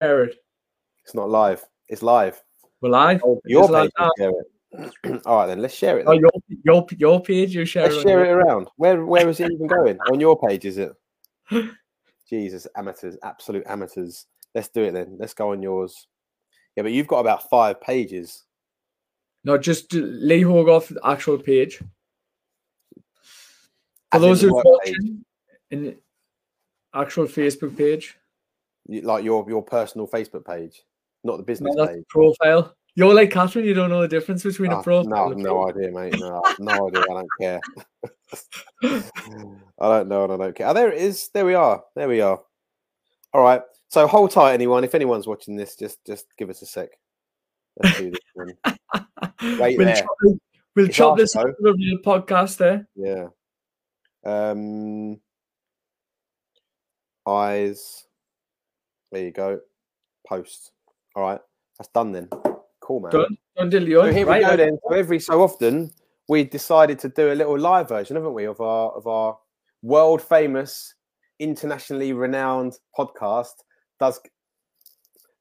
it. It's not live. It's live. Well, oh, I Your It's like page share it. All right, then let's share it. Oh, your your your page. You share Let's it. share it around. Where where is it even going? On your page, is it? Jesus, amateurs, absolute amateurs. Let's do it then. Let's go on yours. Yeah, but you've got about five pages. No, just Lee Hogarth actual page. For As those who are watching, in the actual Facebook page. Like your your personal Facebook page, not the No, business that's page. profile. You're like Catherine. You don't know the difference between Ah, a profile. no, no idea, mate. No, no idea. I don't care. I don't know, and I don't care. Oh, there it is. There we are. There we are. All right. So hold tight, anyone. If anyone's watching this, just just give us a sec. Let's do this one. Wait we'll there. chop, we'll It's chop this into real podcast there. Yeah. Um. Eyes. There you go. Post. All right. That's done then. Cool, man. Done. Done So here right? we go then. So every so often we decided to do a little live version, haven't we, of our of our world famous, internationally renowned podcast. Does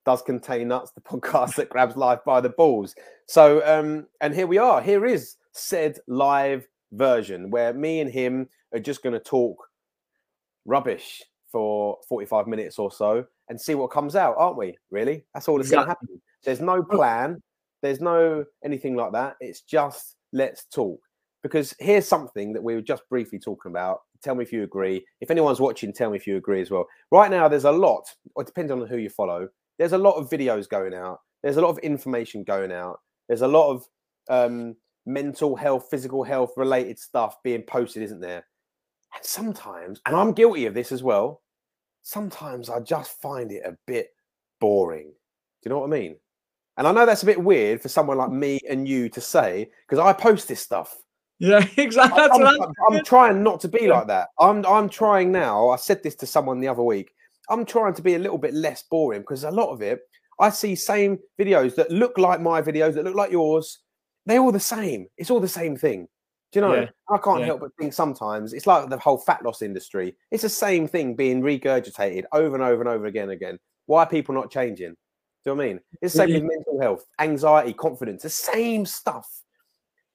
does contain nuts, the podcast that grabs life by the balls. So um, and here we are. Here is said live version where me and him are just going to talk rubbish for 45 minutes or so and see what comes out, aren't we? Really? That's all that's going to happen. There's no plan. There's no anything like that. It's just let's talk. Because here's something that we were just briefly talking about. Tell me if you agree. If anyone's watching, tell me if you agree as well. Right now, there's a lot, or depending on who you follow, there's a lot of videos going out. There's a lot of information going out. There's a lot of um, mental health, physical health related stuff being posted, isn't there? And sometimes, and I'm guilty of this as well, sometimes I just find it a bit boring. Do you know what I mean? And I know that's a bit weird for someone like me and you to say because I post this stuff. Yeah, exactly. That's I'm, what I'm- I'm I'm trying not to be like that. I'm I'm trying now. I said this to someone the other week. I'm trying to be a little bit less boring because a lot of it, I see same videos that look like my videos, that look like yours. They're all the same. It's all the same thing. Do you know? Yeah. I can't Yeah. help but think sometimes it's like the whole fat loss industry. It's the same thing being regurgitated over and over and over again and again. Why are people not changing? Do you know what I mean? It's the same with mm. mental health, anxiety, confidence, the same stuff.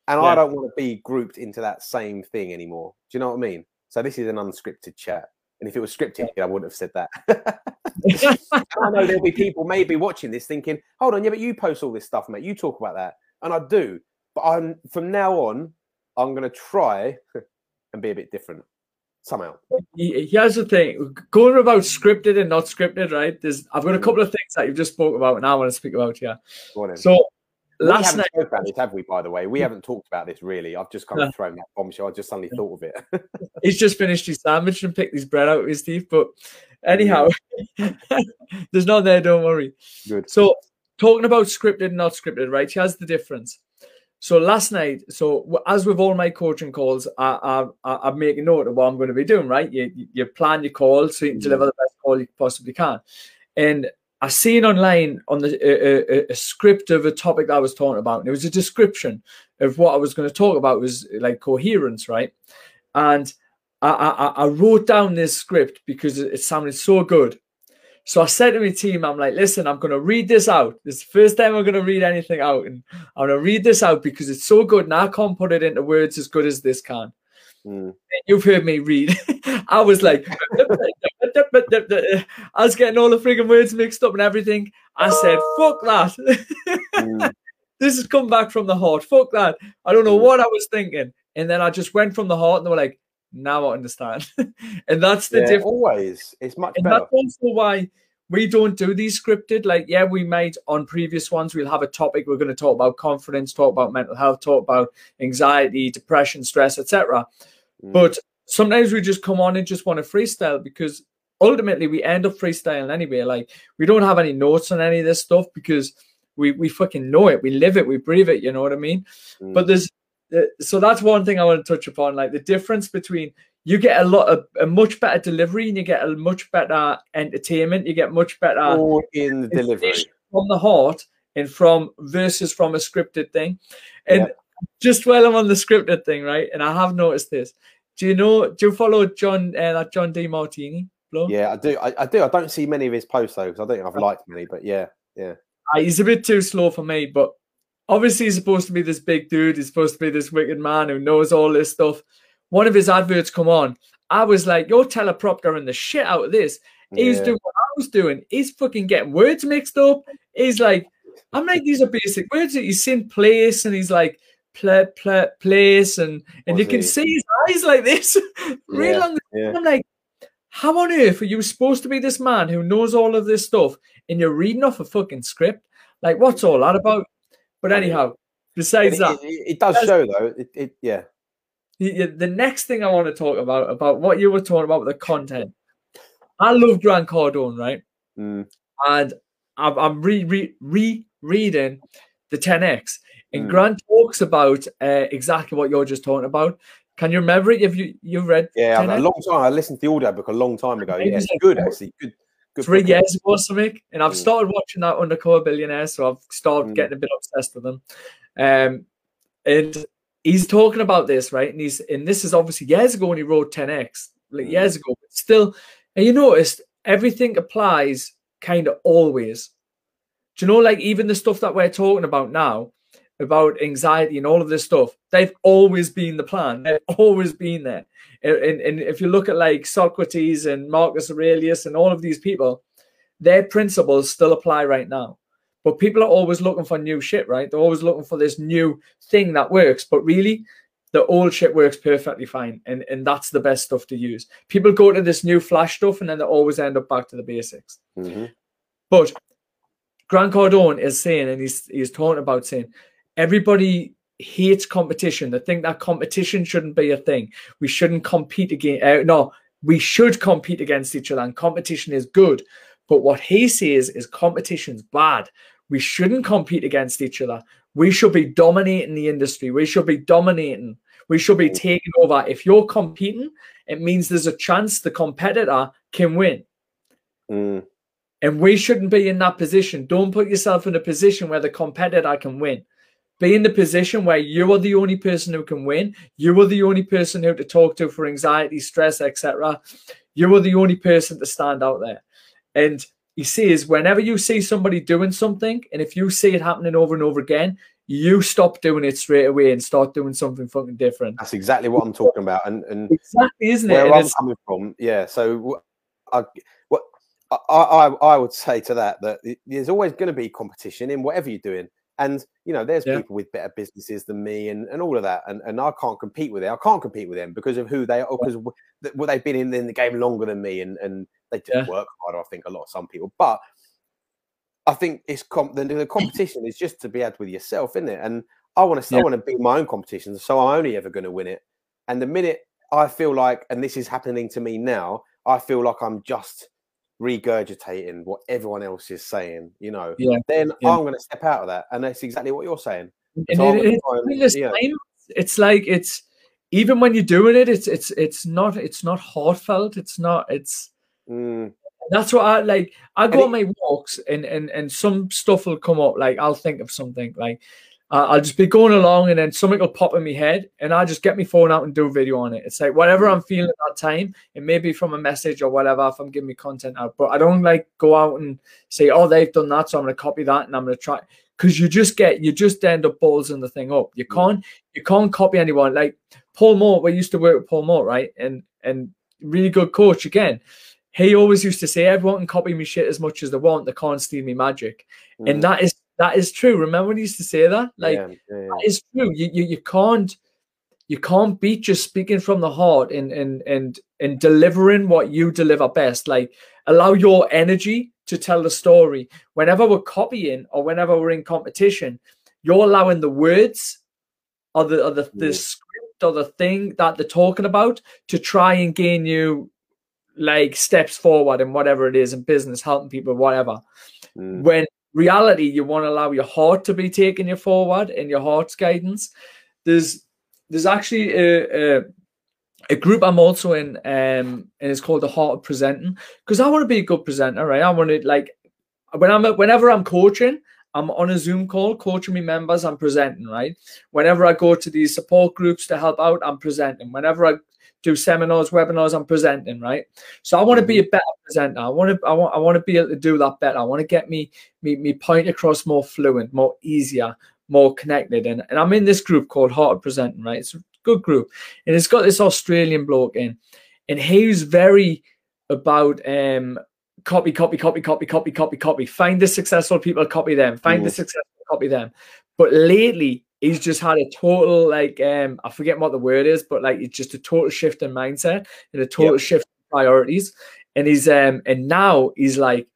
And Yeah. I don't want to be grouped into that same thing anymore. Do you know what I mean? So this is an unscripted chat. And if it was scripted, I wouldn't have said that. I know there'll be people maybe watching this thinking, hold on, yeah, but you post all this stuff, mate. You talk about that. And I do. But I'm from now on, I'm gonna try and be a bit different. Somehow. Here's the thing: going about scripted and not scripted, right? There's I've got a couple of things that you've just spoke about, and I want to speak about here. Go on then. So we last night, this, have we, by the way? We hmm. haven't talked about this really. I've just kind of thrown that bombshell. I just suddenly thought of it. he's just finished his sandwich and picked his bread out of his teeth. But anyhow, there's none there. Don't worry. Good. So talking about scripted and not scripted, right? Here's the difference. So last night, so as with all my coaching calls, I, I, I'm making note of what I'm going to be doing, right? You, you- plan your call so you can deliver mm. the best call you possibly can. And I seen online on the a, a, a script of a topic that I was talking about, and it was a description of what I was going to talk about. It was like coherence, right? And I, I, I wrote down this script because it sounded so good. So I said to my team, I'm like, listen, I'm going to read this out. This is the first time I'm going to read anything out. And I'm going to read this out because it's so good. And I can't put it into words as good as this can. Mm. You've heard me read. I was like, I was getting all the frigging words mixed up and everything. I said, fuck that. Mm. this has come back from the heart. Fuck that. I don't know Mm. what I was thinking. And then I just went from the heart and they were like, now I understand. and that's the Yeah, difference. always. It's much And better. that's also why we don't do these scripted. Like, yeah, we might on previous ones, we'll have a topic. We're going to talk about confidence, talk about mental health, talk about anxiety, depression, stress, etc. Mm. But sometimes we just come on and just want to freestyle because ultimately we end up freestyling anyway. Like, we don't have any notes on any of this stuff because we we fucking know it, we live it, we breathe it. You know what I mean? Mm. But there's so that's one thing I want to touch upon, like the difference between you get a lot of a much better delivery and you get a much better entertainment, you get much better all in the delivery. from the heart and from versus from a scripted thing. And Yeah. just while I'm on the scripted thing, right? And I have noticed this. Do you know? Do you follow John uh, that John Demartini blow. Yeah, I do. I, I do. I don't see many of his posts though, because I don't think I've liked many. But yeah, yeah. Uh, he's a bit too slow for me, but obviously he's supposed to be this big dude. He's supposed to be this wicked man who knows all this stuff. One of his adverts come on. I was like, you're teleprompter the shit out of this. He's Yeah. doing what I was doing. He's fucking getting words mixed up. He's like, I'm like, these are basic words that he's saying place and he's like pla pla place and and you can see his eyes like this real Yeah, on the yeah. I'm like, how on earth are you supposed to be this man who knows all of this stuff and you're reading off a fucking script? Like, what's all that about? But anyhow, besides It, that, it, it does show though. It, it yeah. the, next thing I want to talk about, about what you were talking about with the content. I love Grant Cardone, right? Mm, And I'm, I'm re, re, re reading the 10x, and Mm. Grant talks about uh, exactly what you're just talking about. Can you remember it? Have you you read yeah. I've- 10X? A long time. I listened to the audio book a long time ago. Yeah, it's good actually. Good. Good. three book. years ago or something. And I've Mm. started watching that Undercover Billionaire, so I've started Mm. getting a bit obsessed with them. Um, and he's talking about this, right? And he's and this is obviously years ago when he wrote 10x, like Mm. years ago, but still, and you noticed everything applies kind of always. Do you know, like even the stuff that we're talking about now, about anxiety and all of this stuff, they've always been the plan. They've always been there. And, and, if you look at like Socrates and Marcus Aurelius and all of these people, their principles still apply right now. But people are always looking for new shit, right? They're always looking for this new thing that works. But really, the old shit works perfectly fine. And, and that's the best stuff to use. People go to this new flash stuff and then they always end up back to the basics. Mhm. But Grant Cardone is saying, and he's he's talking about saying, everybody hates competition. They think that competition shouldn't be a thing. We shouldn't compete against. Uh, no, we should compete against each other, and competition is good. But what he says is competition's bad. We shouldn't compete against each other. We should be dominating the industry. We should be dominating. We should be taking over. If you're competing, it means there's a chance the competitor can win. Mm, And we shouldn't be in that position. Don't put yourself in a position where the competitor can win. Be in the position where you are the only person who can win. You are the only person who to talk to for anxiety, stress, etc. You are the only person to stand out there. And he says, whenever you see somebody doing something, and if you see it happening over and over again, you stop doing it straight away and start doing something fucking different. that's exactly what I'm talking about. And and Exactly, isn't it? where I'm coming from, yeah. So I, what I, I I would say to that that there's always going to be competition in whatever you're doing, and you know there's Yeah. people with better businesses than me, and, and all of that, and, and I can't compete with it. I can't compete with them because of who they are, because well, they've been in, in the game longer than me, and and they just Yeah. work harder. I think a lot of some people, but. I think it's comp- the, the competition is just to be had with yourself, isn't it? And I want to, I want to be my own competition, so I'm only ever going to win it. And the minute I feel like, and this is happening to me now, I feel like I'm just regurgitating what everyone else is saying, you know, Yeah, then yeah. I'm going to step out of that. And that's exactly what you're saying. So it- it- try and- during this it's like it's even when you're doing it, it's it's it's not it's not heartfelt. It's not it's Mm, that's what I like. I go it- on my walks and and and some stuff will come up. Like I'll think of something like uh, I'll just be going along and then something will pop in my head and I'll just get my phone out and do a video on it. It's like whatever I'm feeling at that time. It may be from a message or whatever if I'm giving me content out, but I don't like go out and say, oh, they've done that, so I'm going to copy that and I'm going to try because you just get you just end up ballsing the thing up. You Mm. can't you can't copy anyone. Like Paul Moore, we used to work with Paul Moore, right? And and really good coach again. He always used to say, everyone can copy me shit as much as they want. They can't steal me magic. mm, And that is that is true. Remember when he used to say that? Like yeah, yeah, yeah. that is true. You, you you can't you can't beat just speaking from the heart and and and and delivering what you deliver best. Like allow your energy to tell the story. Whenever we're copying or whenever we're in competition, you're allowing the words or the or the, the script or the thing that they're talking about to try and gain you like steps forward in whatever it is in business, helping people, whatever Mm, when reality you want to allow your heart to be taking you forward in your heart's guidance. There's there's actually a, a, a group i'm also in um and it's called the heart of presenting because i want to be a good presenter right? I want to like when i'm whenever i'm coaching i'm on a zoom call coaching me members i'm presenting right? Whenever i go to these support groups to help out i'm presenting. Whenever i do seminars, webinars, I'm presenting, right? So I want to be a Mm-hmm. better presenter. I want to, I want, I want to be able to do that better. I want to get me, me, me point across more fluent, more easier, more connected. And, and I'm in this group called Heart of Presenting, right? It's a good group, and it's got this Australian bloke in, and he was very about um copy, copy, copy, copy, copy, copy, copy. Find the successful people, copy them. Find the successful, copy them. But lately, he's just had a total like um I forget what the word is, but like it's just a total shift in mindset and a total shift in priorities. And he's um and now he's like,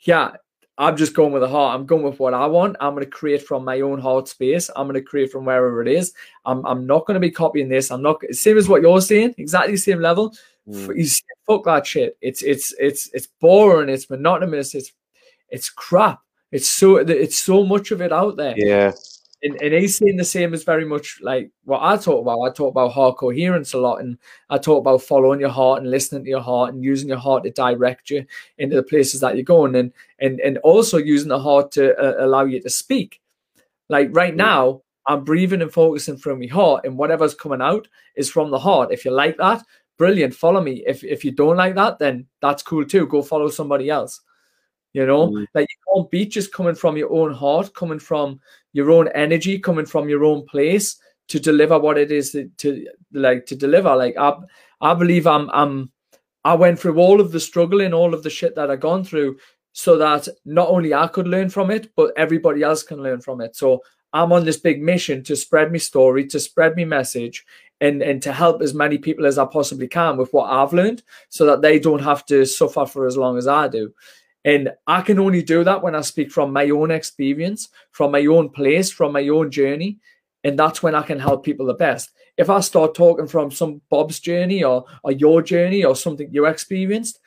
yeah, I'm just going with the heart. I'm going with what I want. I'm going to create from my own heart space. I'm going to create from wherever it is. I'm, I'm not going to be copying this. I'm not same as what you're saying, exactly the same level. Mm. He's fuck that shit. It's it's it's it's boring. It's monotonous. It's it's crap. It's so it's so much of it out there. Yeah. And, and he's saying the same as very much like what I talk about. I talk about heart coherence a lot, and I talk about following your heart and listening to your heart and using your heart to direct you into the places that you're going, and and and also using the heart to uh, allow you to speak. Like right now, I'm breathing and focusing from my heart, and whatever's coming out is from the heart. If you like that, brilliant, follow me. If if you don't like that, then that's cool too. Go follow somebody else. You know, Mm. like you can't beat just coming from your own heart, coming from your own energy, coming from your own place to deliver what it is that, to like to deliver. Like I, I believe I'm, I'm, I went through all of the struggle and all of the shit that I gone through, so that not only I could learn from it, but everybody else can learn from it. So I'm on this big mission to spread my story, to spread my message, and and to help as many people as I possibly can with what I've learned, so that they don't have to suffer for as long as I do. And I can only do that when I speak from my own experience, from my own place, from my own journey. And that's when I can help people the best. If I start talking from some Bob's journey or, or your journey or something you experienced,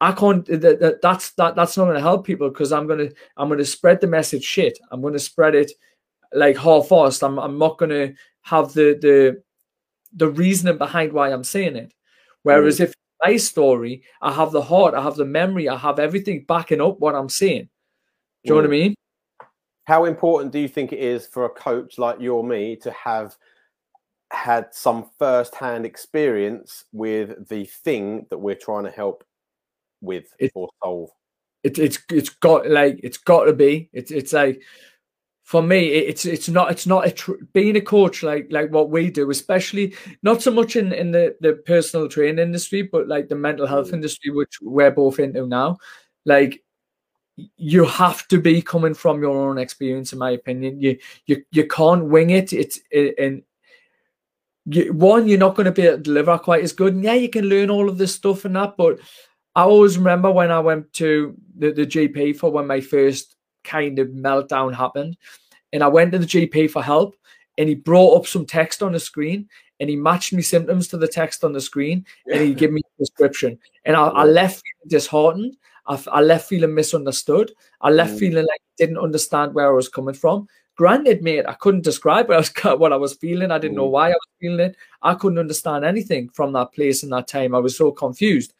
I can't. That, that, that's that. That's not going to help people because I'm gonna I'm gonna spread the message shit. I'm gonna spread it like half-assed. I'm I'm not gonna have the the the reasoning behind why I'm saying it. Whereas mm. if my story, I have the heart, I have the memory, I have everything backing up what I'm saying. Do you know what I Mm. mean? How important do you think it is for a coach like you or me to have had some first-hand experience with the thing that we're trying to help with It- or solve? It, it's it's got like it's got to be. It's it's like for me, it's it's not it's not a tr- being a coach like like what we do, especially not so much in in the the personal training industry, but like the mental health Mm. industry, which we're both into now. Like you have to be coming from your own experience, in my opinion. You you you can't wing it. It's it, and you, one, you're not going to be able to deliver quite as good. And yeah, you can learn all of this stuff and that, but I always remember when I went to the, the GP for when my first kind of meltdown happened. And I went to the GP for help and he brought up some text on the screen and he matched me symptoms to the text on the screen and he gave me a prescription. And I, I left feeling disheartened. I, left feeling misunderstood. I left Mm. feeling like I didn't understand where I was coming from. Granted, mate, I couldn't describe what I was what I was feeling. I didn't know Mm. why I was feeling it. I couldn't understand anything from that place in that time. I was so confused.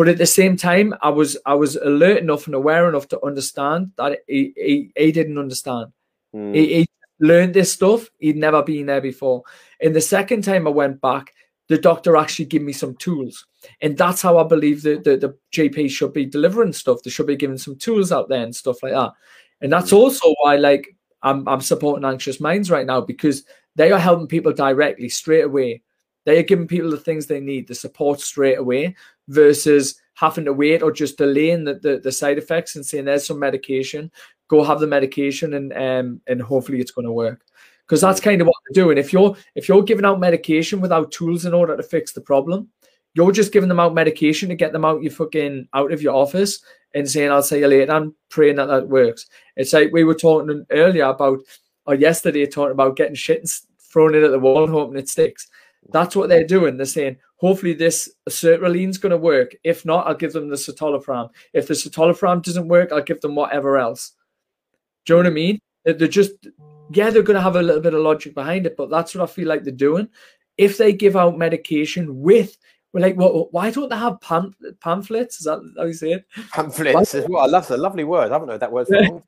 But at the same time, I was I was alert enough and aware enough to understand that he, he, he didn't understand. Mm. He, he learned this stuff. He'd never been there before. And the second time I went back, the doctor actually gave me some tools. And that's how I believe that the, the GP should be delivering stuff. They should be giving some tools out there and stuff like that. And that's also why, like, I'm, I'm supporting Anxious Minds right now because they are helping people directly, straight away. They are giving people the things they need, the support straight away, versus having to wait or just delaying the, the, the side effects and saying there's some medication, go have the medication and um and hopefully it's going to work. Because that's kind of what they're doing. If you're if you're giving out medication without tools in order to fix the problem, you're just giving them out medication to get them out you fucking out of your office and saying I'll see you later and praying that that works. It's like we were talking earlier about or yesterday talking about getting shit and throwing it at the wall and hoping it sticks. That's what they're doing. They're saying, hopefully this sertraline's going to work. If not, I'll give them the citalopram. If the citalopram doesn't work, I'll give them whatever else. Do you know what I mean? They're they're just, yeah, they're going to have a little bit of logic behind it, but that's what I feel like they're doing. If they give out medication with, we're like, well, why don't they have pam- pamphlets? Is that how you say it? Pamphlets as well. I love the lovely word. I haven't heard that word for a long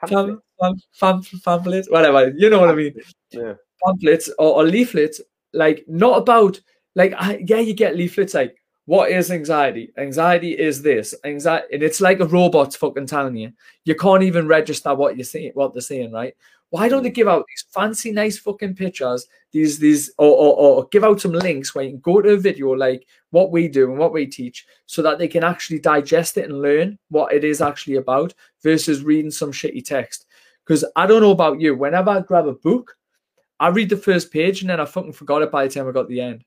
time. Pam- pam- pam- pamphlets, whatever. You know what I mean? Yeah. pamphlets or, or leaflets, like not about like I, yeah, you get leaflets like what is anxiety? Anxiety is this. Anxiety, and it's like a robot fucking telling you. You can't even register what you're saying, what they're saying, right? Why don't they mm. give out these fancy, nice fucking pictures? These, these, or, or, or give out some links where you can go to a video like what we do and what we teach, so that they can actually digest it and learn what it is actually about, versus reading some shitty text. Because I don't know about you, whenever I grab a book, I read the first page and then I fucking forgot it by the time I got the end.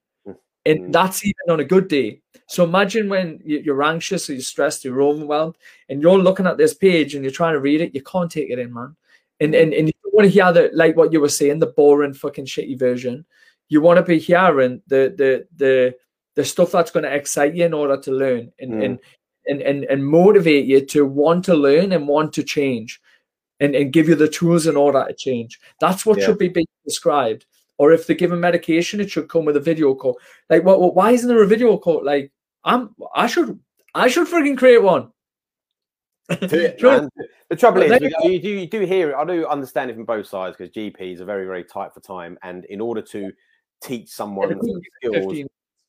And Mm. that's even on a good day. So imagine when you- you're anxious or you're stressed, you're overwhelmed, and you're looking at this page and you're trying to read it, you can't take it in, man. And and, and you don't want to hear the like what you were saying, the boring fucking shitty version. You want to be hearing the the the the stuff that's going to excite you in order to learn and Mm. and, and and and motivate you to want to learn and want to change and, and give you the tools in order to change. That's what Yeah. should be being described. Or if they're given medication, it should come with a video call. Like, what? what why isn't there a video call? Like, I'm. I should. I should freaking create one. The trouble is, we- you do, you do hear it. I do understand it from both sides because GPs are very, very tight for time, and in order to teach someone some skills, 15.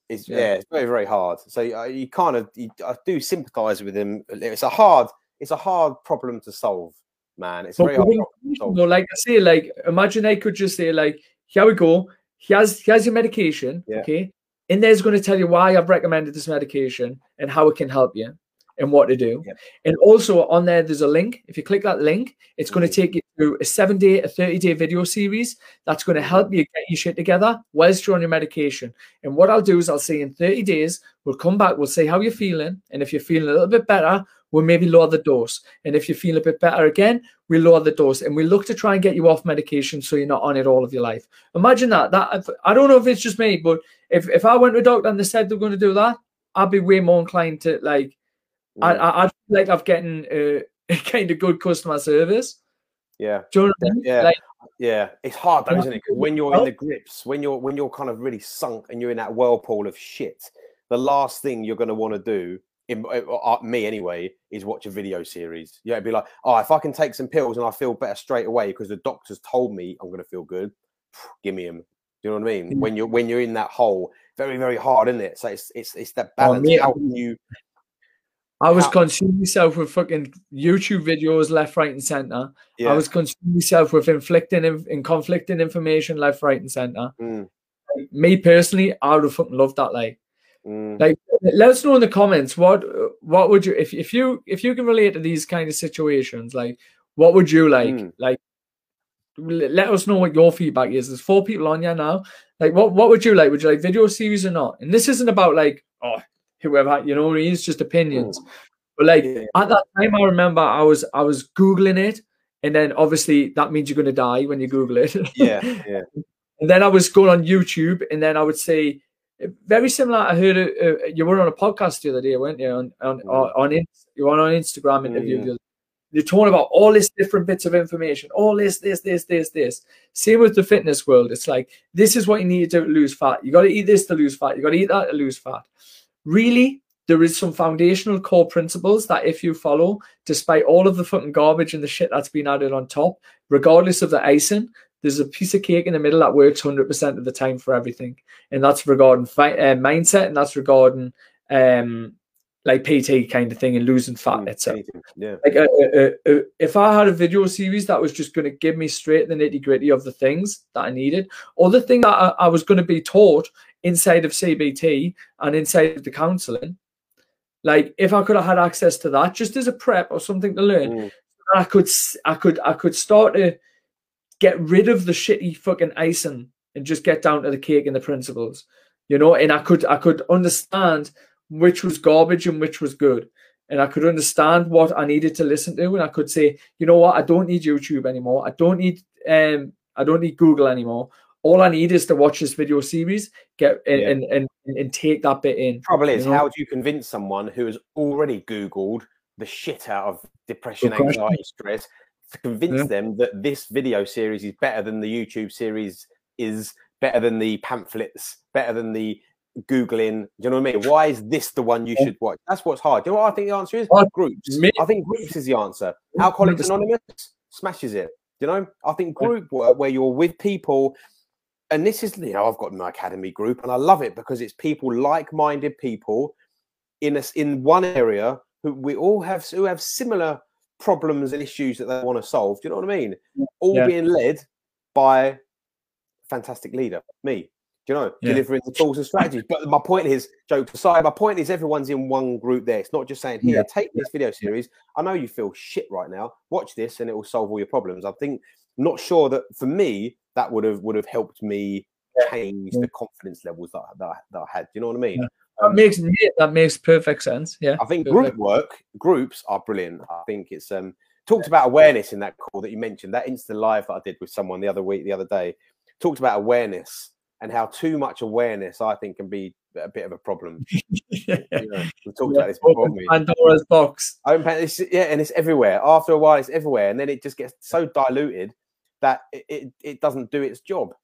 it's yeah. yeah. it's very, very hard. So uh, you kind of, you, I do sympathise with them. It's a hard, it's a hard problem to solve, man. It's But very hard problem to solve. though, like I say, like imagine I could just say, like, here we go. Here's here's your medication. Yeah. Okay. And there's going to tell you why I've recommended this medication and how it can help you and what to do. Yeah. And also on there, there's a link. If you click that link, it's going to mm. take you through a seven day, a 30 day video series that's going to help you get your shit together whilst you're on your medication. And what I'll do is I'll say in 30 days, we'll come back, we'll see how you're feeling. And if you're feeling a little bit better, we'll maybe lower the dose. And if you feel a bit better again, we lower the dose and we look to try and get you off medication so you're not on it all of your life. Imagine that. That I don't know if it's just me, but if, if I went to a doctor and they said they're going to do that, I'd be way more inclined to like. I, Mm, I I feel like I've getting uh, kind of good customer service. Yeah. Do you know I mean? Yeah. Like, Yeah, it's hard though, isn't it? when you're in the grips, when you're when you're kind of really sunk and you're in that whirlpool of shit, the last thing you're going to want to do, in uh, uh, me anyway, is watch a video series. Yeah, it'd be like, oh, if I can take some pills and I feel better straight away because the doctor's told me I'm going to feel good, give me them. Do you know what I mean? When you're when you're in that hole, very very hard, isn't it? So it's it's it's that Oh, balance. mate, How can you? I was consuming myself with fucking YouTube videos left, right, and center. Yeah. I was consuming myself with inflicting and in conflicting information left, right, and center. Mm, Me personally, I would have fucking loved that. Like, mm, like let us know in the comments what what would you if if you if you can relate to these kind of situations, like what would you like? Mm. Like, let us know what your feedback is. There's four people on here now. Like, what what would you like? Would you like video series or not? And this isn't about like oh whoever you know. It's just opinions. But like Yeah. at that time, I remember I was I was googling it, and then obviously that means you're going to die when you Google it. yeah, yeah. and then I was going on YouTube, and then I would say very similar. I heard uh, uh, you were on a podcast the other day, weren't you? On on Mm. on, on you were on an Instagram interview. Mm. the other- You're talking about all this different bits of information, all this, this, this, this, this. Same with the fitness world. It's like this is what you need to lose fat. You got to eat this to lose fat. You got to eat that to lose fat. Really, there is some foundational core principles that if you follow, despite all of the fucking garbage and the shit that's been added on top, regardless of the icing, there's a piece of cake in the middle that works 100% of the time for everything. And that's regarding fi- uh, mindset and that's regarding um, like PT kind of thing and losing fat, mm, etc. Yeah. Like, uh, uh, uh, if I had a video series that was just going to give me straight the nitty gritty of the things that I needed, or the thing that I, I was going to be taught inside of CBT and inside of the counseling, like if I could have had access to that just as a prep or something to learn, Mm, I could I could I could start to get rid of the shitty fucking icing and just get down to the cake and the principles, you know. And I could I could understand which was garbage and which was good, and I could understand what I needed to listen to, and I could say, you know what, I don't need YouTube anymore. I don't need um I don't need Google anymore. All I need is to watch this video series, get and Yeah. and, and, and take that bit in. Trouble is, You know? how do you convince someone who has already Googled the shit out of depression, Good question. anxiety, stress to convince Yeah. them that this video series is better than the YouTube series is better than the pamphlets, better than the Googling? Do you know what I mean? Why is this the one you should watch? That's what's hard. Do you know what I think the answer is? Groups. I think groups is the answer. Alcoholics 100%. Anonymous smashes it. Do You know, I think group work where you're with people and this is you know I've got my academy group and I love it because it's people like-minded people in us in one area who we all have who have similar problems and issues that they want to solve. Do you know what I mean? All Yeah. being led by a fantastic leader, me. Do you know, Yeah. delivering the tools and strategies. But my point is, jokes aside, my point is everyone's in one group there. It's not just saying, here, Yeah. take this video series. I know you feel shit right now. Watch this and it will solve all your problems. I think not sure that for me, that would have would have helped me change the confidence levels that, that, I- that I had. Do you know what I mean? Yeah. That makes yeah, that makes perfect sense. Yeah. I think Perfect. group work, groups are brilliant. I think it's um talked about awareness in that call that you mentioned, that instant live that I did with someone the other week, the other day, talked about awareness and how too much awareness I think can be a bit of a problem. yeah. You know, we talked Yeah, about this before. Pandora's box. Open yeah, and it's everywhere. After a while, it's everywhere, and then it just gets so diluted that it, it, doesn't do its job.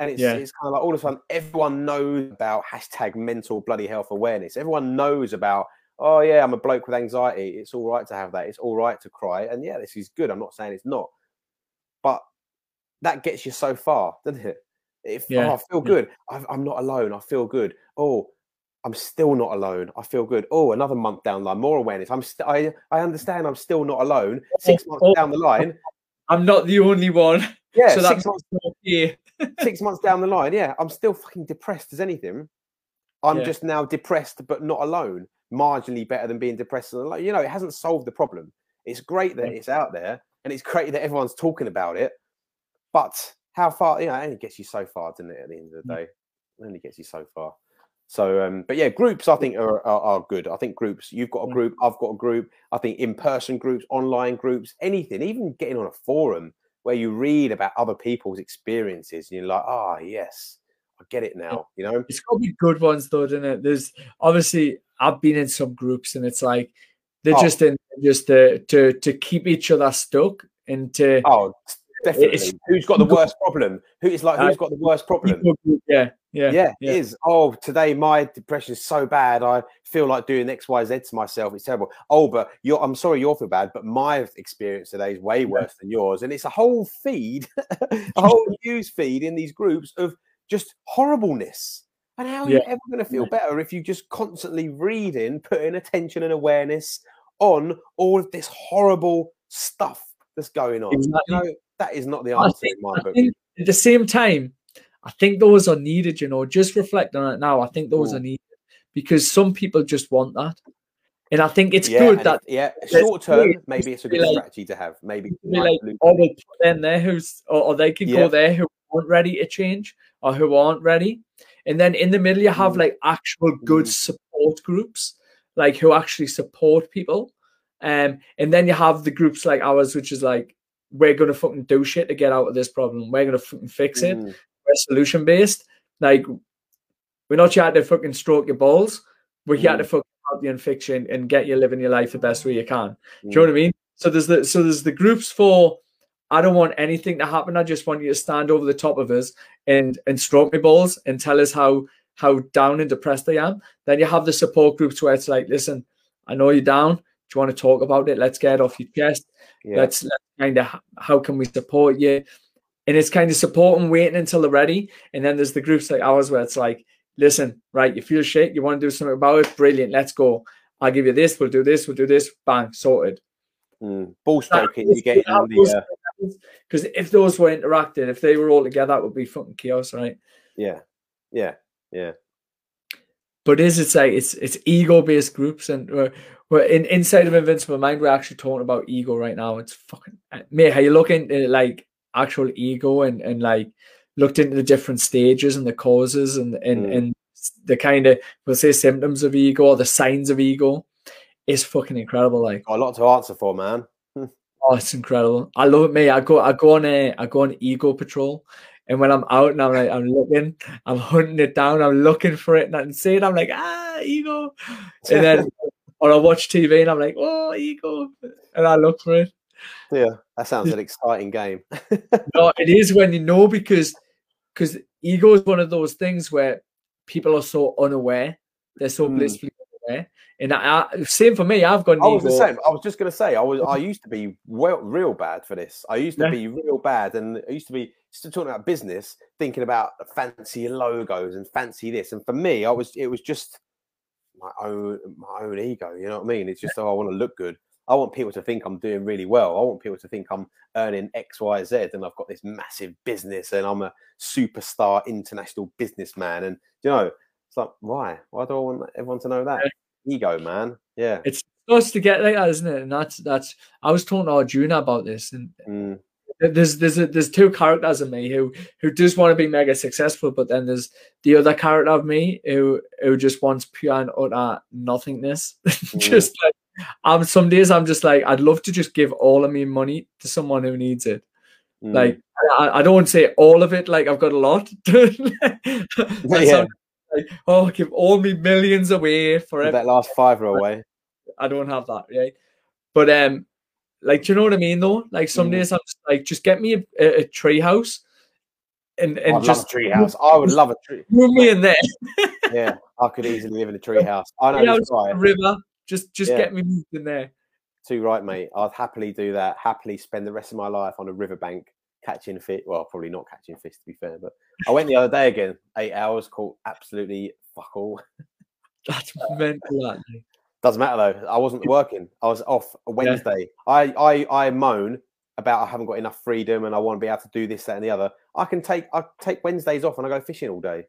And it's, Yeah. it's kind of like all of a sudden everyone knows about hashtag mental bloody health awareness. Everyone knows about, oh yeah, I'm a bloke with anxiety. It's all right to have that. It's all right to cry. And yeah, this is good. I'm not saying it's not. But that gets you so far, doesn't it? If Yeah, oh, I feel good, I, I'm not alone. I feel good. Oh, I'm still not alone. I feel good. Oh, another month down the line, more awareness. I'm st- I I understand. I'm still not alone. Six months down the line, I'm not the only one. yeah, so six that's months six months down the line, yeah, I'm still fucking depressed as anything. I'm Yeah. just now depressed, but not alone. Marginally better than being depressed and alone. You know, it hasn't solved the problem. It's great that it's out there, and it's great that everyone's talking about it. But how far? You know, it only gets you so far, doesn't it? At the end of the Mm. day, it only gets you so far. So, um, but yeah, groups I think are, are are good. I think groups. You've got a group. I've got a group. I think in-person groups, online groups, anything, even getting on a forum where you read about other people's experiences and you're like, ah, yes, I get it now. You know, It's got to be good ones though, doesn't it? There's obviously I've been in some groups and it's like they're Oh. just in just to to to keep each other stuck and to oh, definitely. Who's got the worst problem? Who is like, Uh, who's got the worst problem? yeah, yeah, Yeah, yeah. it is. Oh, today my depression is so bad. I feel like doing X, Y, Z to myself. It's terrible. Oh, but you're. I'm sorry you're feel bad, but my experience today is way worse than yours. And it's a whole feed, a whole news feed in these groups of just horribleness. And how are you ever going to feel better if you just constantly reading, putting attention and awareness on all of this horrible stuff that's going on? Exactly. You know, that is not the answer think, in my book. at the same time, I think those are needed, you know, just reflect on it now. I think those Mm. are needed because some people just want that. And I think it's yeah, good that it- yeah, short term, maybe it's a good like- strategy to have. Maybe be like, oh, we'll put them there who's, or, or they can Yeah. go there who aren't ready to change or who aren't ready. And then in the middle, you have Mm. like actual good Mm. support groups, like who actually support people. Um, and then you have the groups like ours, which is like, we're going to fucking do shit to get out of this problem. We're going to fucking fix it. Mm, We're solution based. Like, we're not here to fucking stroke your balls. We're here to Mm. fucking help you and fix you and, and get you living your life the best way you can. mm. Do you know what I mean? So there's the so there's the groups for I don't want anything to happen. I just want you to stand over the top of us and and stroke my balls and tell us how how down and depressed I am. Then you have the support groups where it's like, listen, I know you're down. Do you want to talk about it? Let's get it off your chest. Yeah. Let's, let's kind of how can we support you? And it's kind of supporting, waiting until they're ready. And then there's the groups like ours where it's like, listen, right, you feel shit, you want to do something about it, brilliant, let's go. I'll give you this, we'll do this, we'll do this, bang, sorted. Mm. Ball stroking, you get in the uh, because if those were interacting, if they were all together, that would be fucking chaos, right? yeah, yeah, yeah. But is it's like it's it's ego based groups, and we're, we're in inside of Invincible Mind. We're actually talking about ego right now. It's fucking mate. How you look into like actual ego and and like looked into the different stages and the causes and and Mm. and the kind of we'll say symptoms of ego or the signs of ego is fucking incredible. Like Got a lot to answer for, man. Oh, it's incredible. I love it, mate. I go, I go on a, I go on ego patrol, and when I'm out and I'm like, I'm looking, I'm hunting it down, I'm looking for it, and I can see it. I'm like, ah, ego, and then, or I watch TV and I'm like, oh, ego, and I look for it. yeah, that sounds an exciting game. No, it is when you know because, because ego is one of those things where people are so unaware, they're so Mm. blissfully away. And I, I, same for me. I've got. I was the same. I was just going to say. I was. I used to be well, real bad for this. I used to Yeah. be real bad, and I used to be still talking about business, thinking about fancy logos and fancy this. And for me, I was. It was just my own my own ego. You know what I mean? It's just oh, I want to look good. I want people to think I'm doing really well. I want people to think I'm earning X, Y, Z, and I've got this massive business, and I'm a superstar international businessman. And you know, it's like why? Why do I want everyone to know that? Ego, man. Yeah. It's supposed to get like that, isn't it? And that's that's. I was talking to Arjuna about this, and Mm, there's there's a, there's two characters in me who who does want to be mega successful, but then there's the other character of me who who just wants pure and utter nothingness. just like um, some days I'm just like I'd love to just give all of me money to someone who needs it. mm. Like I, I don't say all of it like I've got a lot. Yeah. like, oh, give all me millions away forever. that last five fiver away. I don't have that, right? But um, like, do you know what I mean? Though, like, some Mm. days I'm just like, just get me a, a, a tree house, and and I'd just tree house. I would love a tree. move me in there. Yeah, I could easily live in a tree house. I know Yeah, this guy. river. Just just Yeah. get me moved in there. Too right, mate. I'd happily do that. Happily spend the rest of my life on a riverbank catching fish. Well, probably not catching fish to be fair, but I went the other day again. Eight hours, caught absolutely fuck all. That's mental. That. Doesn't matter though. I wasn't working. I was off a Wednesday. I, I I moan about I haven't got enough freedom and I want to be able to do this, that, and the other. I can take I take Wednesdays off and I go fishing all day.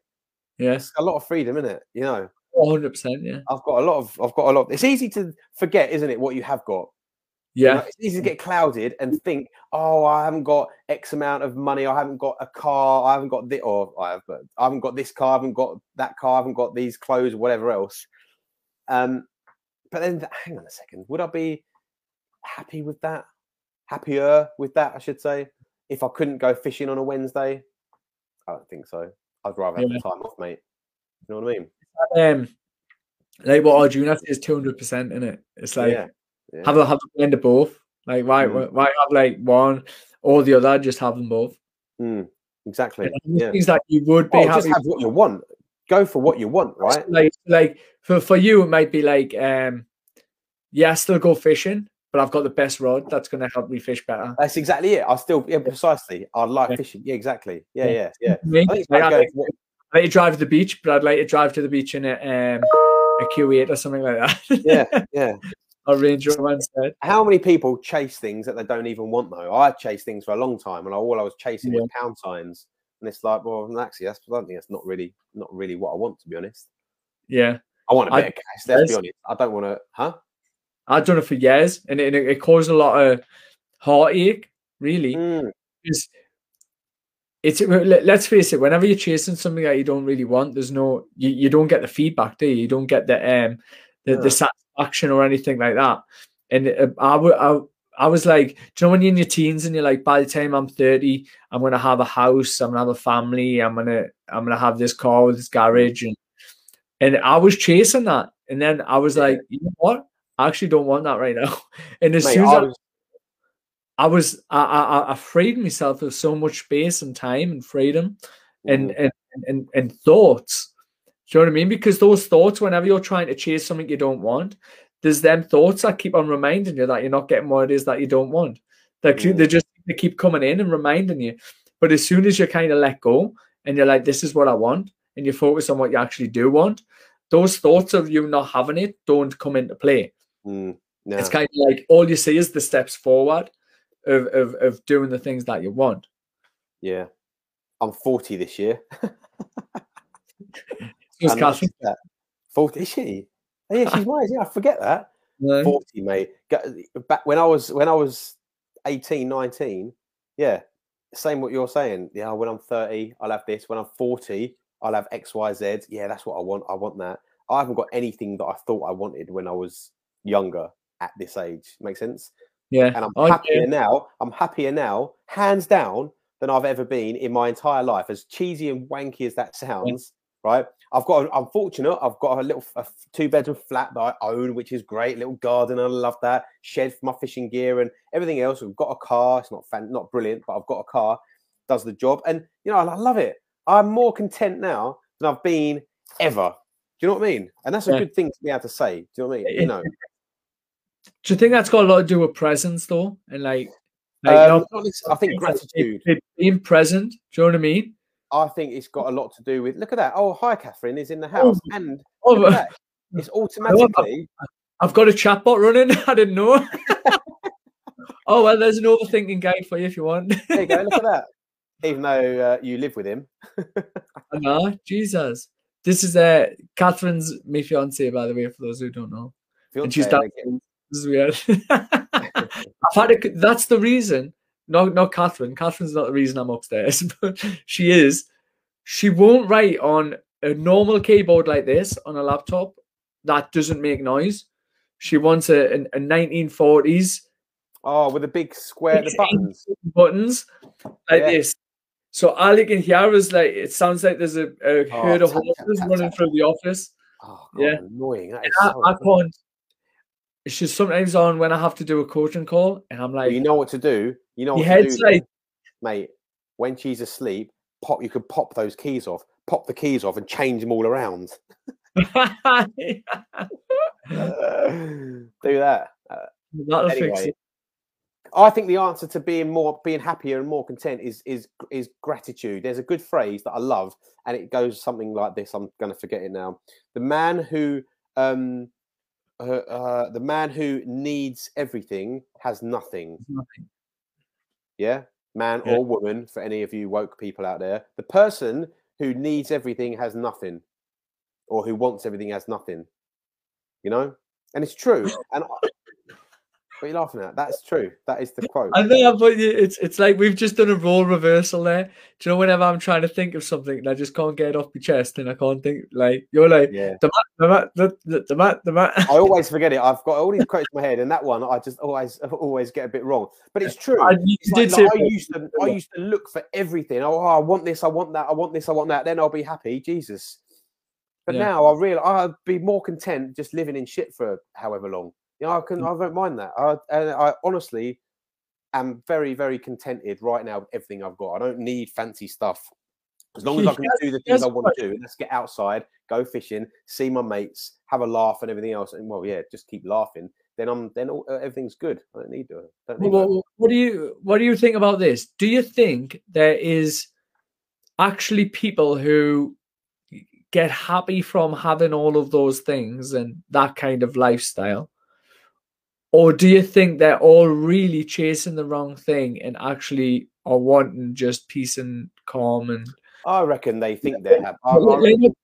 Yes, It's a lot of freedom, isn't it? You know. one hundred percent. Yeah, I've got a lot of I've got a lot. It's easy to forget, isn't it, what you have got. You know, yeah, it's easy to get clouded and think, oh, I haven't got X amount of money, I haven't got a car, I haven't got this, or I, have, but I haven't got this car, I haven't got that car, I haven't got these clothes, or whatever else. Um, but then, hang on a second, would I be happy with that? Happier with that, I should say, if I couldn't go fishing on a Wednesday? I don't think so. I'd rather have Yeah. the time off, mate. You know what I mean? um, like what Arjuna says, two hundred percent in it. It's like yeah. yeah. have a have a blend of both. Like why Mm. why have like one or the other? Just have them both. Mm, exactly. Yeah. Things that you would be Oh, just have what you want. Go for what you want, right? like like for for you it might be like um yeah I still go fishing but I've got the best rod that's going to help me fish better. That's exactly it. I still, yeah, precisely. I like Yeah. fishing. Yeah, exactly. Yeah, Yeah. yeah, yeah. Me, I think like, I going like, what- I like to drive to the beach, but I'd like to drive to the beach in a um a Q8 or something like that. yeah, yeah. or Range Rover instead. How many people chase things that they don't even want though? I chased things for a long time, and all I was chasing was pound signs, and it's like, well, actually, that's I don't think that's not really, not really what I want to be honest. Yeah, I want a I- bit of cash. Let's be honest. I don't want to, huh? I've done it for years, and it, it caused a lot of heartache. Really, Mm, because it's let- let's face it whenever you're chasing something that you don't really want there's no you, you don't get the feedback do you you don't get the um the, Yeah. the satisfaction or anything like that and uh, I, w- I I was like do you know when you're in your teens and you're like by the time I'm 30 I'm gonna have a house I'm gonna have a family I'm gonna I'm gonna have this car with this garage and and I was chasing that. And then I was like you know what? I actually don't want that right now. And as mate, soon as I I, was, I was I, I I freed myself of so much space and time and freedom and mm, and, and and thoughts. Do you know what I mean? Because those thoughts, whenever you're trying to chase something you don't want, there's them thoughts that keep on reminding you that you're not getting what it is that you don't want. They Mm. they just they keep coming in and reminding you. But as soon as you kind of let go and you're like, this is what I want, and you focus on what you actually do want, those thoughts of you not having it don't come into play. mm, no. It's kind of like all you see is the steps forward of, of, of doing the things that you want. yeah. I'm 40 this year. Because And that's Catherine, that. 40, is she? Oh, yeah, she's my age. Yeah, I forget that. no, 40 mate. Back when i was when i was 18 19 yeah same what you're saying. Yeah when i'm 30 i'll have this. When i'm 40 i'll have xyz yeah that's what i want. I want that. I haven't got anything that i thought i wanted when i was younger at this age. Make sense? Yeah, and i'm happier yeah. now i'm happier now hands down than i've ever been in my entire life. As cheesy and wanky as that sounds right i've got i'm fortunate i've got a little a two bedroom flat that i own which is great little garden i love that shed for my fishing gear and everything else we've got a car it's not fan, not brilliant but i've got a car does the job and you know i love it i'm more content now than i've been ever Do you know what I mean? And that's a Yeah. good thing to be able to say. Do you know what I mean? You know, Do you think that's got a lot to do with presence though? And like, like Um, I think gratitude. it- it being present. Do you know what I mean? I think it's got a lot to do with. Look at that! Oh, hi, Catherine is in the house, and Oh. It's automatically. I've got a chatbot running. I didn't know. oh well, there's an overthinking guide for you if you want. There you go. Look at that. Even though uh, you live with him, no, Jesus. This is uh, Catherine's my fiance, by the way, for those who don't know. And she's fiance, dancing. This is weird. I've had a, that's the reason. No, not Catherine. Catherine's not the reason I'm upstairs, but she is. She won't write on a normal keyboard like this on a laptop that doesn't make noise. She wants a, a, a 1940s Oh, with a big square, the buttons. buttons like Yeah. this. So you can hear is like it sounds like there's a, a Oh, herd of horses running through the office. Oh, God, Yeah. annoying. I, so I can't. It's just sometimes on when I have to do a coaching call, and I'm Well, like, you know what to do. You know your what to head's do, like, mate. When she's asleep, pop. You could pop those keys off. Pop the keys off and change them all around. do that. Uh, anyway. I think the answer to being more, being happier and more content is is is gratitude. There's a good phrase that I love, and it goes something like this. I'm going to forget it now. The man who, um, uh, the man who needs everything has nothing. Nothing. Yeah, man Yeah. or woman, for any of you woke people out there, the person who needs everything has nothing, or who wants everything has nothing. You know, and it's true. And I- what are you laughing at? That's true. That is the quote. I know, but you- it's it's like we've just done a role reversal there. Do you know whenever I'm trying to think of something and I just can't get it off my chest and I can't think like you're like Yeah. the mat, the mat, the, the, the mat, the mat. I always forget it. I've got all these quotes in my head, and that one I just always always get a bit wrong. But it's true. I, It's did like, like, I used to I used to look for everything. Oh, I want this, I want that, I want this, I want that. Then I'll be happy. Jesus. But Yeah. now I realize I'd be more content just living in shit for however long. You know, I can Mm. I don't mind that. I and I honestly am very, very contented right now with everything I've got. I don't need fancy stuff. As long as I can do the things I want to do, let's get outside, go fishing, see my mates, have a laugh, and everything else. And well, yeah, just keep laughing. Then I'm then all, uh, everything's good. I don't need to. Don't need Well, well, what do you what do you think about this? Do you think there is actually people who get happy from having all of those things and that kind of lifestyle? Or do you think they're all really chasing the wrong thing and actually are wanting just peace and calm and I reckon they think they have. I, I like, reckon-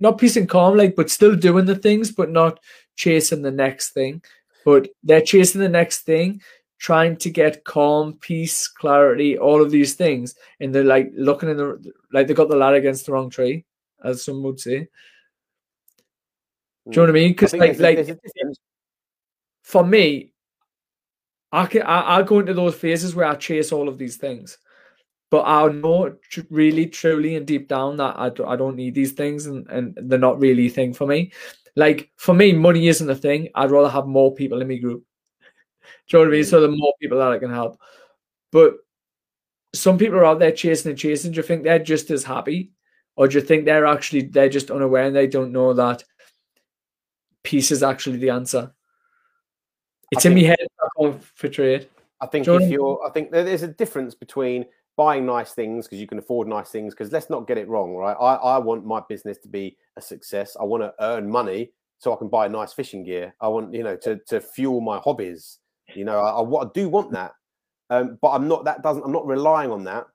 not- peace and calm, like, but still doing the things, but not chasing the next thing. But they're chasing the next thing, trying to get calm, peace, clarity, all of these things, and they're like looking in the like they got the ladder against the wrong tree, as some would say. Do you know what I mean? Hmm. Because think like, like there's a difference. For me, I can I, I go into those phases where I chase all of these things, but I know tr- really, truly, and deep down that I, do, I don't need these things, and, and they're not really a thing for me. Like for me, money isn't a thing. I'd rather have more people in my group. Do you know what I mean? Mm. So the more people that I can help. But some people are out there chasing and chasing. Do you think they're just as happy, or do you think they're actually they're just unaware and they don't know that peace is actually the answer? It's in my head. I can't portray it. I think Do you know what I if you're, I think there's a difference between buying nice things because you can afford nice things. Because let's not get it wrong, right? I, I want my business to be a success. I want to earn money so I can buy nice fishing gear. I want, you know, to to fuel my hobbies. You know, I, I, I do want that, um, but I'm not. That doesn't. I'm not relying on that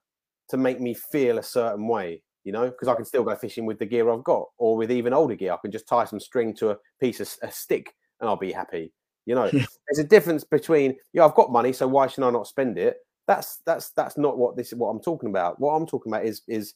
to make me feel a certain way. You know, because I can still go fishing with the gear I've got, or with even older gear. I can just tie some string to a piece of a stick, and I'll be happy. You know, there's a difference between yeah, I've got money, so why should I not spend it? That's that's that's not what this is. What I'm talking about. What I'm talking about is is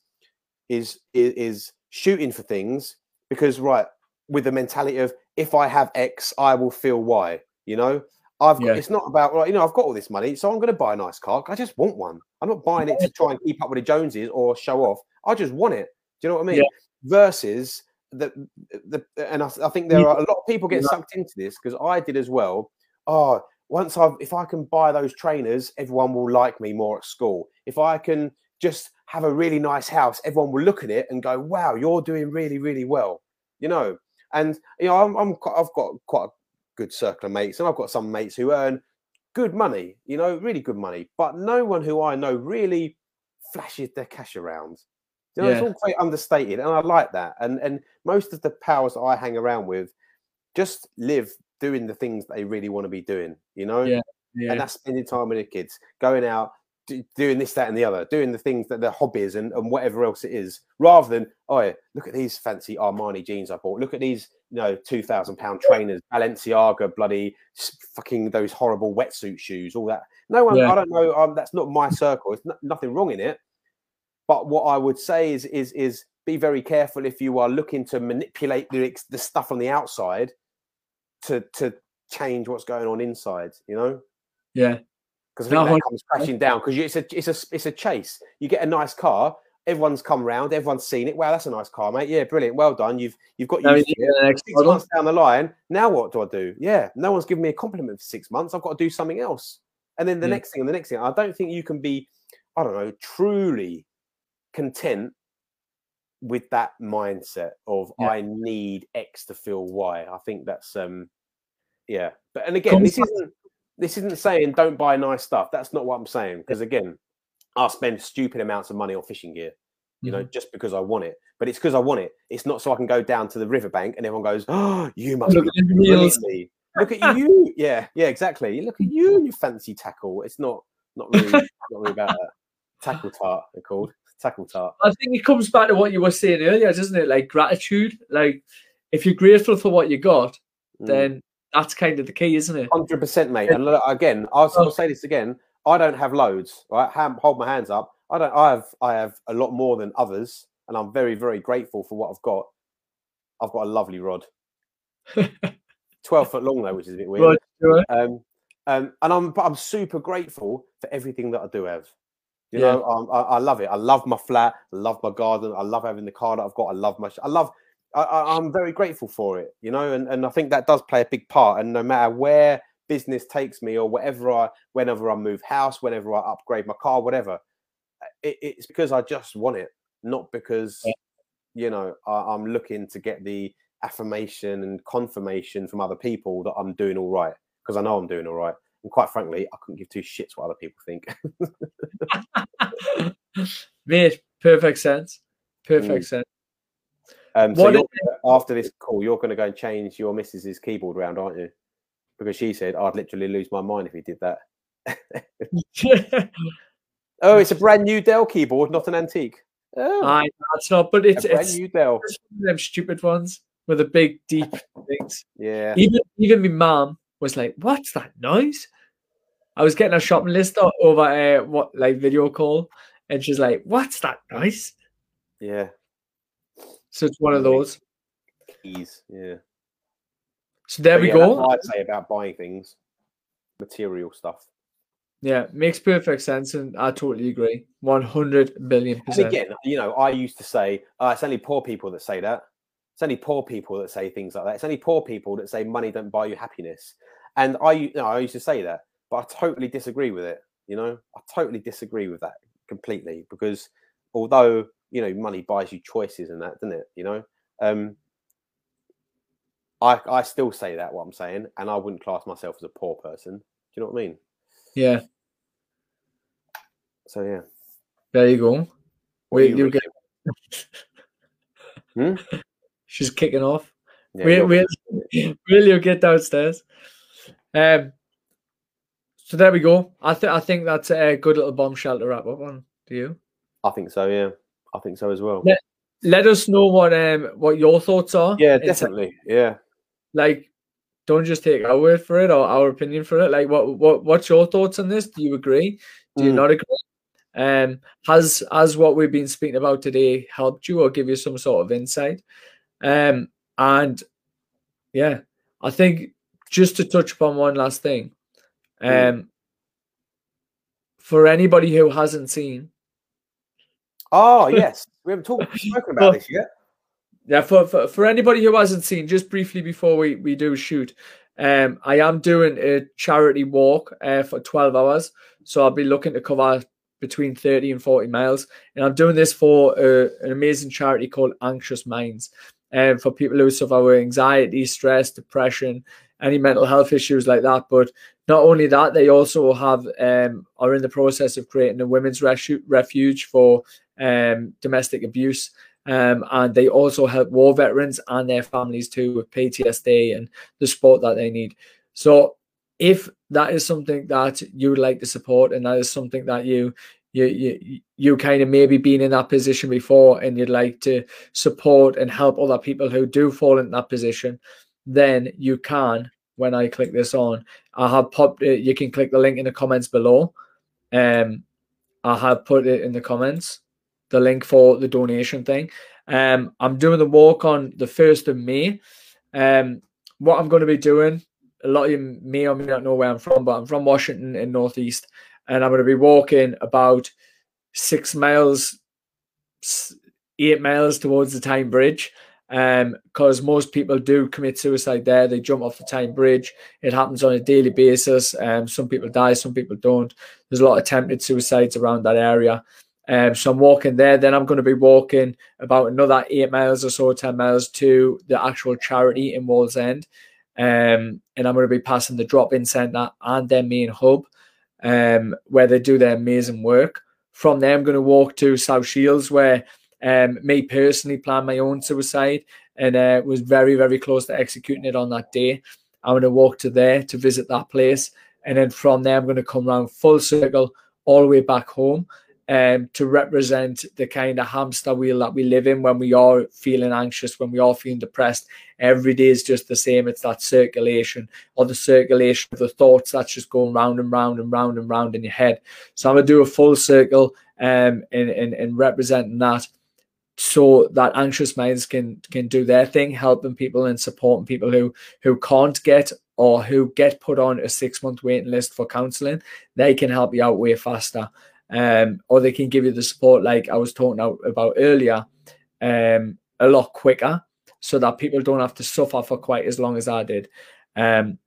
is is, is shooting for things because right with the mentality of if I have X, I will feel Y. You know, I've got, Yeah. it's not about right. You know, I've got all this money, so I'm going to buy a nice car. I just want one. I'm not buying it to try and keep up with the Joneses or show off. I just want it. Do you know what I mean? Yeah. Versus the the and I, I think there are a lot of people get sucked into this because I did as well. Oh, once I've if I can buy those trainers, everyone will like me more at school. If I can just have a really nice house, everyone will look at it and go, "Wow, you're doing really, really well." You know, And you know, I'm, I'm I've got quite a good circle of mates, and I've got some mates who earn good money, you know, really good money, but no one who I know really flashes their cash around. You know, yeah. it's all quite understated, and I like that. And and most of the powers that I hang around with just live doing the things they really want to be doing. You know, yeah, yeah. and that's spending time with the kids, going out, doing this, that, and the other, doing the things that their hobbies and, and whatever else it is, rather than oh, yeah, look at these fancy Armani jeans I bought. Look at these, you know, two thousand pound trainers, Balenciaga, bloody fucking those horrible wetsuit shoes, all that. No one, yeah. I don't know. Um, that's not my circle. It's nothing wrong in it. But what I would say is is is be very careful if you are looking to manipulate the, the stuff on the outside to to change what's going on inside. You know. Yeah because no, that comes crashing down because it's a it's a it's a chase. You get a nice car, everyone's come round, everyone's seen it. Wow, that's a nice car, mate. Yeah, brilliant. Well done. You've you've got used no, Six model. months down the line, now what do I do? Yeah, no one's given me a compliment for six months. I've got to do something else. And then the yeah. next thing and the next thing. I don't think you can be, I don't know, truly content with that mindset of yeah. I need X to feel Y. I think that's um yeah. But and again, this isn't this isn't saying don't buy nice stuff. That's not what I'm saying. Because again, I spend stupid amounts of money on fishing gear, you mm-hmm. know, just because I want it. But it's because I want it. It's not so I can go down to the riverbank and everyone goes, "Oh, you must look be Look at you. Yeah, yeah, exactly. Look at you and your fancy tackle. It's not not really not really about that. Tackle tart, they're called. Tackle tart. I think it comes back to what you were saying earlier, doesn't it? Like gratitude. Like if you're grateful for what you got, mm. then that's kind of the key, isn't it? Hundred percent, mate. And look, again, I'll, I'll, say this again. I don't have loads. Right, hold my hands up. I don't. I have. I have a lot more than others, and I'm very, very grateful for what I've got. I've got a lovely rod, twelve foot long though, which is a bit weird. Right, um, um, and I'm, I'm super grateful for everything that I do have. You yeah. know, um, I, I, love it. I love my flat. I love my garden. I love having the car that I've got. I love my. I love I, am very grateful for it, you know, and, and I think that does play a big part. And no matter where business takes me or whatever I, whenever I move house, whenever I upgrade my car, whatever, it, it's because I just want it, not because, yeah. you know, I, I'm looking to get the affirmation and confirmation from other people that I'm doing all right because I know I'm doing all right. And quite frankly, I couldn't give two shits what other people think. Made perfect sense. Perfect mm. sense. Um, so after this call, you're going to go and change your missus's keyboard round, aren't you? Because she said I'd literally lose my mind if he did that. oh, it's a brand new Dell keyboard, not an antique. Oh, I it's not, but it's a brand it's, new Dell. It's them stupid ones with the big, deep things. Yeah. Even even my mom was like, "What's that noise?" I was getting a shopping list over uh, what like video call, and she's like, "What's that noise?" Yeah. So it's one of those. Keys, yeah. So there but we yeah, go. I'd say about buying things, material stuff. Yeah, makes perfect sense, and I totally agree. One hundred billion percent. And again, you know, I used to say uh, it's only poor people that say that. It's only poor people that say things like that. It's only poor people that say money don't buy you happiness. And I, you know, I used to say that, but I totally disagree with it. You know, I totally disagree with that completely because although you know money buys you choices and that doesn't it you know? Um i i still say that what i'm saying and i wouldn't class myself as a poor person do you know what i mean? Yeah. So yeah. There you go. Wait you, you get hmm? she's kicking off. Yeah, wait wait will you get downstairs. Um so there we go i think i think that's a good little bombshell to wrap up on do you i think so yeah I think so as well. Let, let us know what um what your thoughts are. Yeah, definitely. yeah. Like, don't just take our word for it or our opinion for it. Like, what what what's your thoughts on this? Do you agree? Do you mm. not agree? Um, has has what we've been speaking about today helped you or give you some sort of insight? Um, and yeah, I think just to touch upon one last thing. Um, for anybody who hasn't seen, Oh yes, we haven't talked spoken about this yet. Yeah, for, for for anybody who hasn't seen, just briefly before we we do shoot, um, I am doing a charity walk uh, for twelve hours, so I'll be looking to cover between 30 and 40 miles. And i'm doing this for uh, an amazing charity called anxious minds um, for people who suffer with anxiety, stress, depression, any mental health issues like that. But not only that, they also have um, are in the process of creating a women's refuge for um, domestic abuse. Um, and they also help war veterans and their families too with PTSD and the support that they need. So, if that is something that you would like to support, and that is something that you you you you kind of maybe been in that position before, and you'd like to support and help other people who do fall in that position, then you can. When I click this on, I have popped it. You can click the link in the comments below. Um, I have put it in the comments the link for the donation thing. Um, I'm doing the walk on the 1st of May. Um, what I'm going to be doing, a lot of you may or may not know where I'm from, but I'm from Washington in Northeast, and I'm going to be walking about six miles, eight miles towards the Tyne Bridge. Um, because most people do commit suicide there. They jump off the Tyne Bridge. It happens on a daily basis. Um, some people die, some people don't. There's a lot of attempted suicides around that area. Um, so I'm walking there. Then I'm going to be walking about another eight miles or so, 10 miles to the actual charity in Wallsend. Um, and I'm going to be passing the drop in centre and their main hub um, where they do their amazing work. From there, I'm going to walk to South Shields where um, me personally planned my own suicide and uh, was very, very close to executing it on that day. I'm going to walk to there to visit that place. And then from there, I'm going to come around full circle all the way back home um, to represent the kind of hamster wheel that we live in when we are feeling anxious, when we are feeling depressed. Every day is just the same. It's that circulation or the circulation of the thoughts that's just going round and round and round and round in your head. So I'm gonna do a full circle um, in, in, in representing that so that anxious minds can can do their thing, helping people and supporting people who who can't get or who get put on a six month waiting list for counselling. They can help you out way faster um, or they can give you the support like I was talking about earlier um, a lot quicker so that people don't have to suffer for quite as long as I did. Um,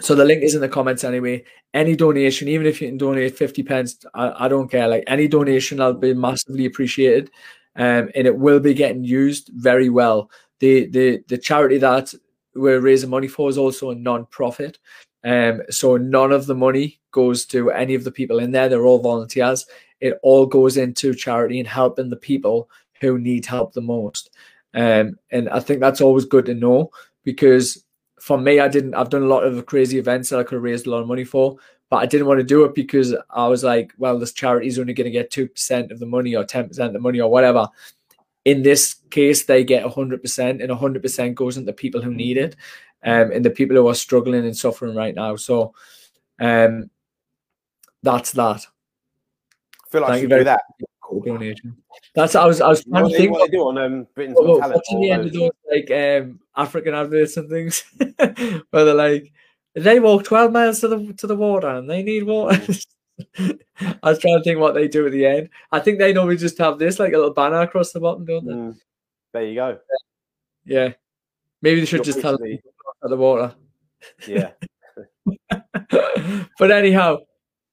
so the link is in the comments anyway. Any donation, even if you can donate 50 pence, I, I don't care. Like any donation, I'll be massively appreciated. Um, and it will be getting used very well. The the the charity that we're raising money for is also a non-profit. Um, so none of the money goes to any of the people in there. They're all volunteers. It all goes into charity and helping the people who need help the most. Um, and I think that's always good to know because for me, I didn't. I've done a lot of crazy events that I could have raised a lot of money for, but I didn't want to do it because I was like, well, this charity is only going to get two percent of the money or ten percent of the money or whatever. In this case, they get hundred percent, and hundred percent goes into the people who need it um, and the people who are struggling and suffering right now. So um, that's that. I feel like Thank you very do that. Donation. That's I was I was trying what to think what they do on um, Britain's Got Talent. Watching the end of those like um, African adverts and things, where they're like, they walk twelve miles to the to the water and they need water. I was trying to think what they do at the end. I think they normally just have this like a little banner across the bottom, don't they? Mm, there you go. Yeah. Maybe they should just tell them at the water. Yeah. but anyhow,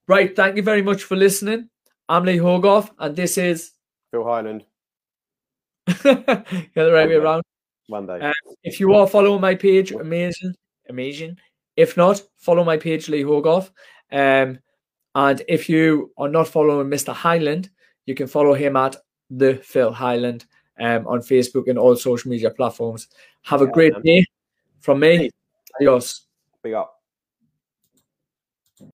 right. Thank you very much for listening. I'm Lee Hogarth, and this is Phil Highland. Get the right way around. One day. Uh, if you are following my page, amazing, amazing. If not, follow my page, Lee Hogarth. Um, and if you are not following Mr. Highland, you can follow him at the Phil Highland um, on Facebook and all social media platforms. Have a great day from me. Adios. Big up.